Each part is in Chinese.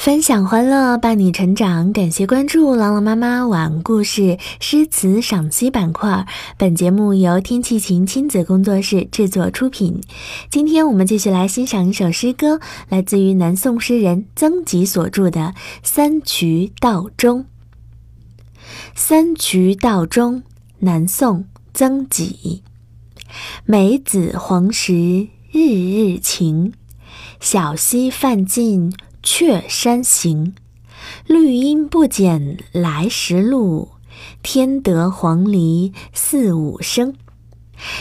分享欢乐，伴你成长。感谢关注朗朗妈妈晚故事诗词赏析板块。本节目由天气晴亲子工作室制作出品。今天我们继续来欣赏一首诗歌，来自于南宋诗人曾几所著的《三衢道中》。《三衢道中》南宋曾几。梅子黄时日日晴，小溪泛尽。却山行，绿阴不减来时路。添得黄鹂四五声。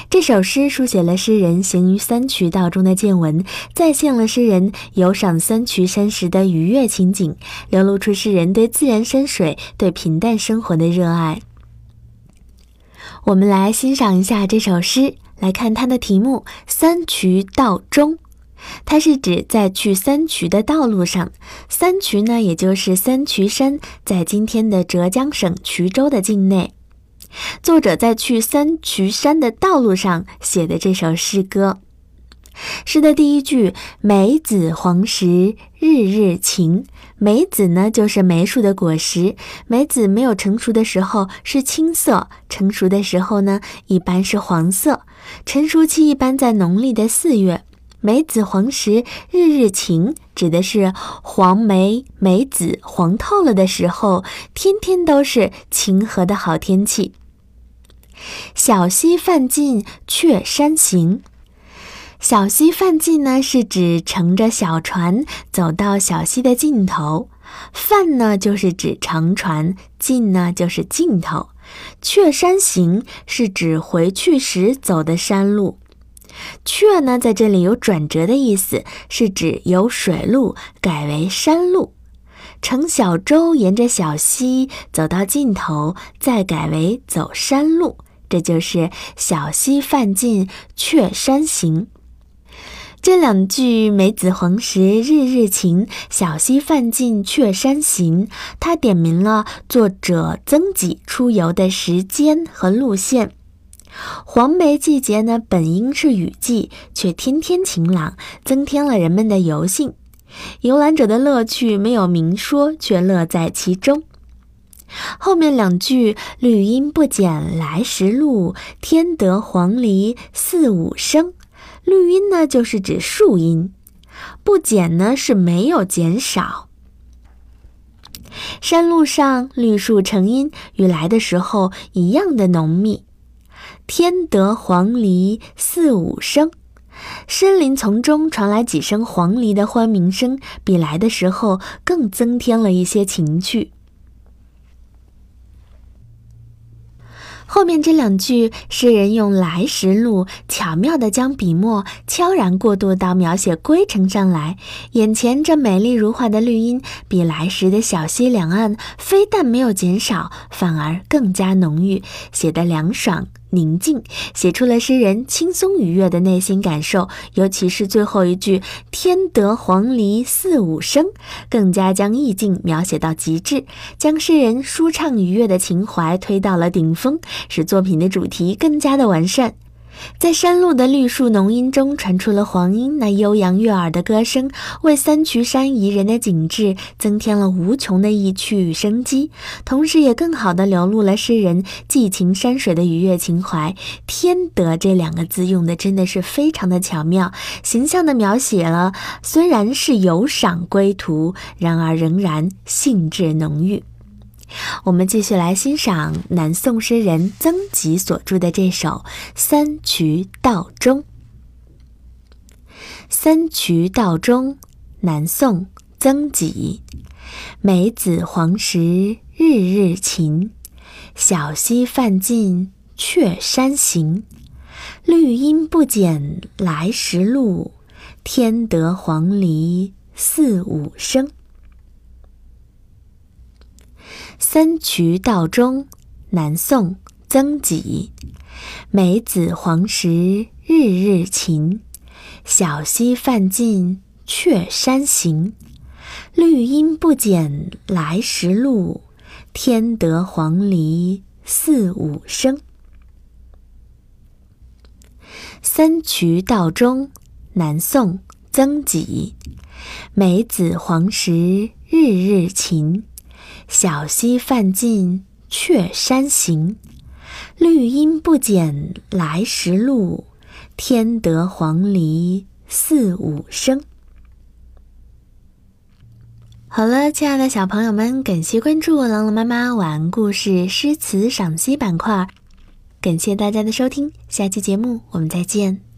这首诗书写了诗人行于三衢道中的见闻，再现了诗人游赏三衢山时的愉悦情景，流露出诗人对自然山水、对平淡生活的热爱。我们来欣赏一下这首诗，来看它的题目《三衢道中》。它是指在去三衢的道路上，三衢呢，也就是三衢山，在今天的浙江省衢州的境内。作者在去三衢山的道路上写的这首诗歌。诗的第一句“梅子黄时日日晴”，梅子呢就是梅树的果实，梅子没有成熟的时候是青色，成熟的时候呢一般是黄色，成熟期一般在农历的四月。梅子黄时日日晴，指的是黄梅梅子黄透了的时候，天天都是晴和的好天气。小溪泛尽却山行，小溪泛尽呢是指乘着小船走到小溪的尽头，泛呢就是指乘船，尽呢就是尽头。却山行是指回去时走的山路。却呢，在这里有转折的意思，是指由水路改为山路，乘小舟沿着小溪走到尽头，再改为走山路，这就是小溪泛尽却山行。这两句“梅子黄时日日晴，小溪泛尽却山行”，它点明了作者曾几出游的时间和路线。黄梅季节呢，本应是雨季，却天天晴朗，增添了人们的游兴。游览者的乐趣没有明说，却乐在其中。后面两句“绿阴不减来时路，添得黄鹂四五声”，绿阴呢就是指树荫，不减呢是没有减少。山路上绿树成荫，与来的时候一样的浓密。添得黄鹂四五声，森林丛中传来几声黄鹂的欢鸣声，比来的时候更增添了一些情趣。后面这两句，诗人用来时路巧妙地将笔墨悄然过渡到描写归程上来。眼前这美丽如画的绿荫，比来时的小溪两岸非但没有减少，反而更加浓郁，写得凉爽。宁静，写出了诗人轻松愉悦的内心感受。尤其是最后一句“天得黄鹂四五声”，更加将意境描写到极致，将诗人舒畅愉悦的情怀推到了顶峰，使作品的主题更加的完善。在山路的绿树浓荫中，传出了黄莺那悠扬悦耳的歌声，为三衢山宜人的景致增添了无穷的意趣与生机，同时也更好地流露了诗人寄情山水的愉悦情怀。天得这两个字用的真的是非常的巧妙，形象地描写了虽然是游赏归途，然而仍然兴致浓郁。我们继续来欣赏南宋诗人曾几所著的这首《三衢道中》。《三衢道中》南宋曾几。梅子黄时日日晴，小溪泛尽却山行。绿阴不减来时路，添得黄鹂四五声。三衢道中，南宋曾几。梅子黄时日日晴，小溪泛尽却山行。绿阴不减来时路，添得黄鹂四五声。三衢道中，南宋曾几。梅子黄时日日晴，小溪泛尽却山行。绿阴不减来时路，添得黄鹂四五声。好了，亲爱的小朋友们，感谢关注朗朗妈妈晚安故事诗词赏析板块，感谢大家的收听，下期节目我们再见。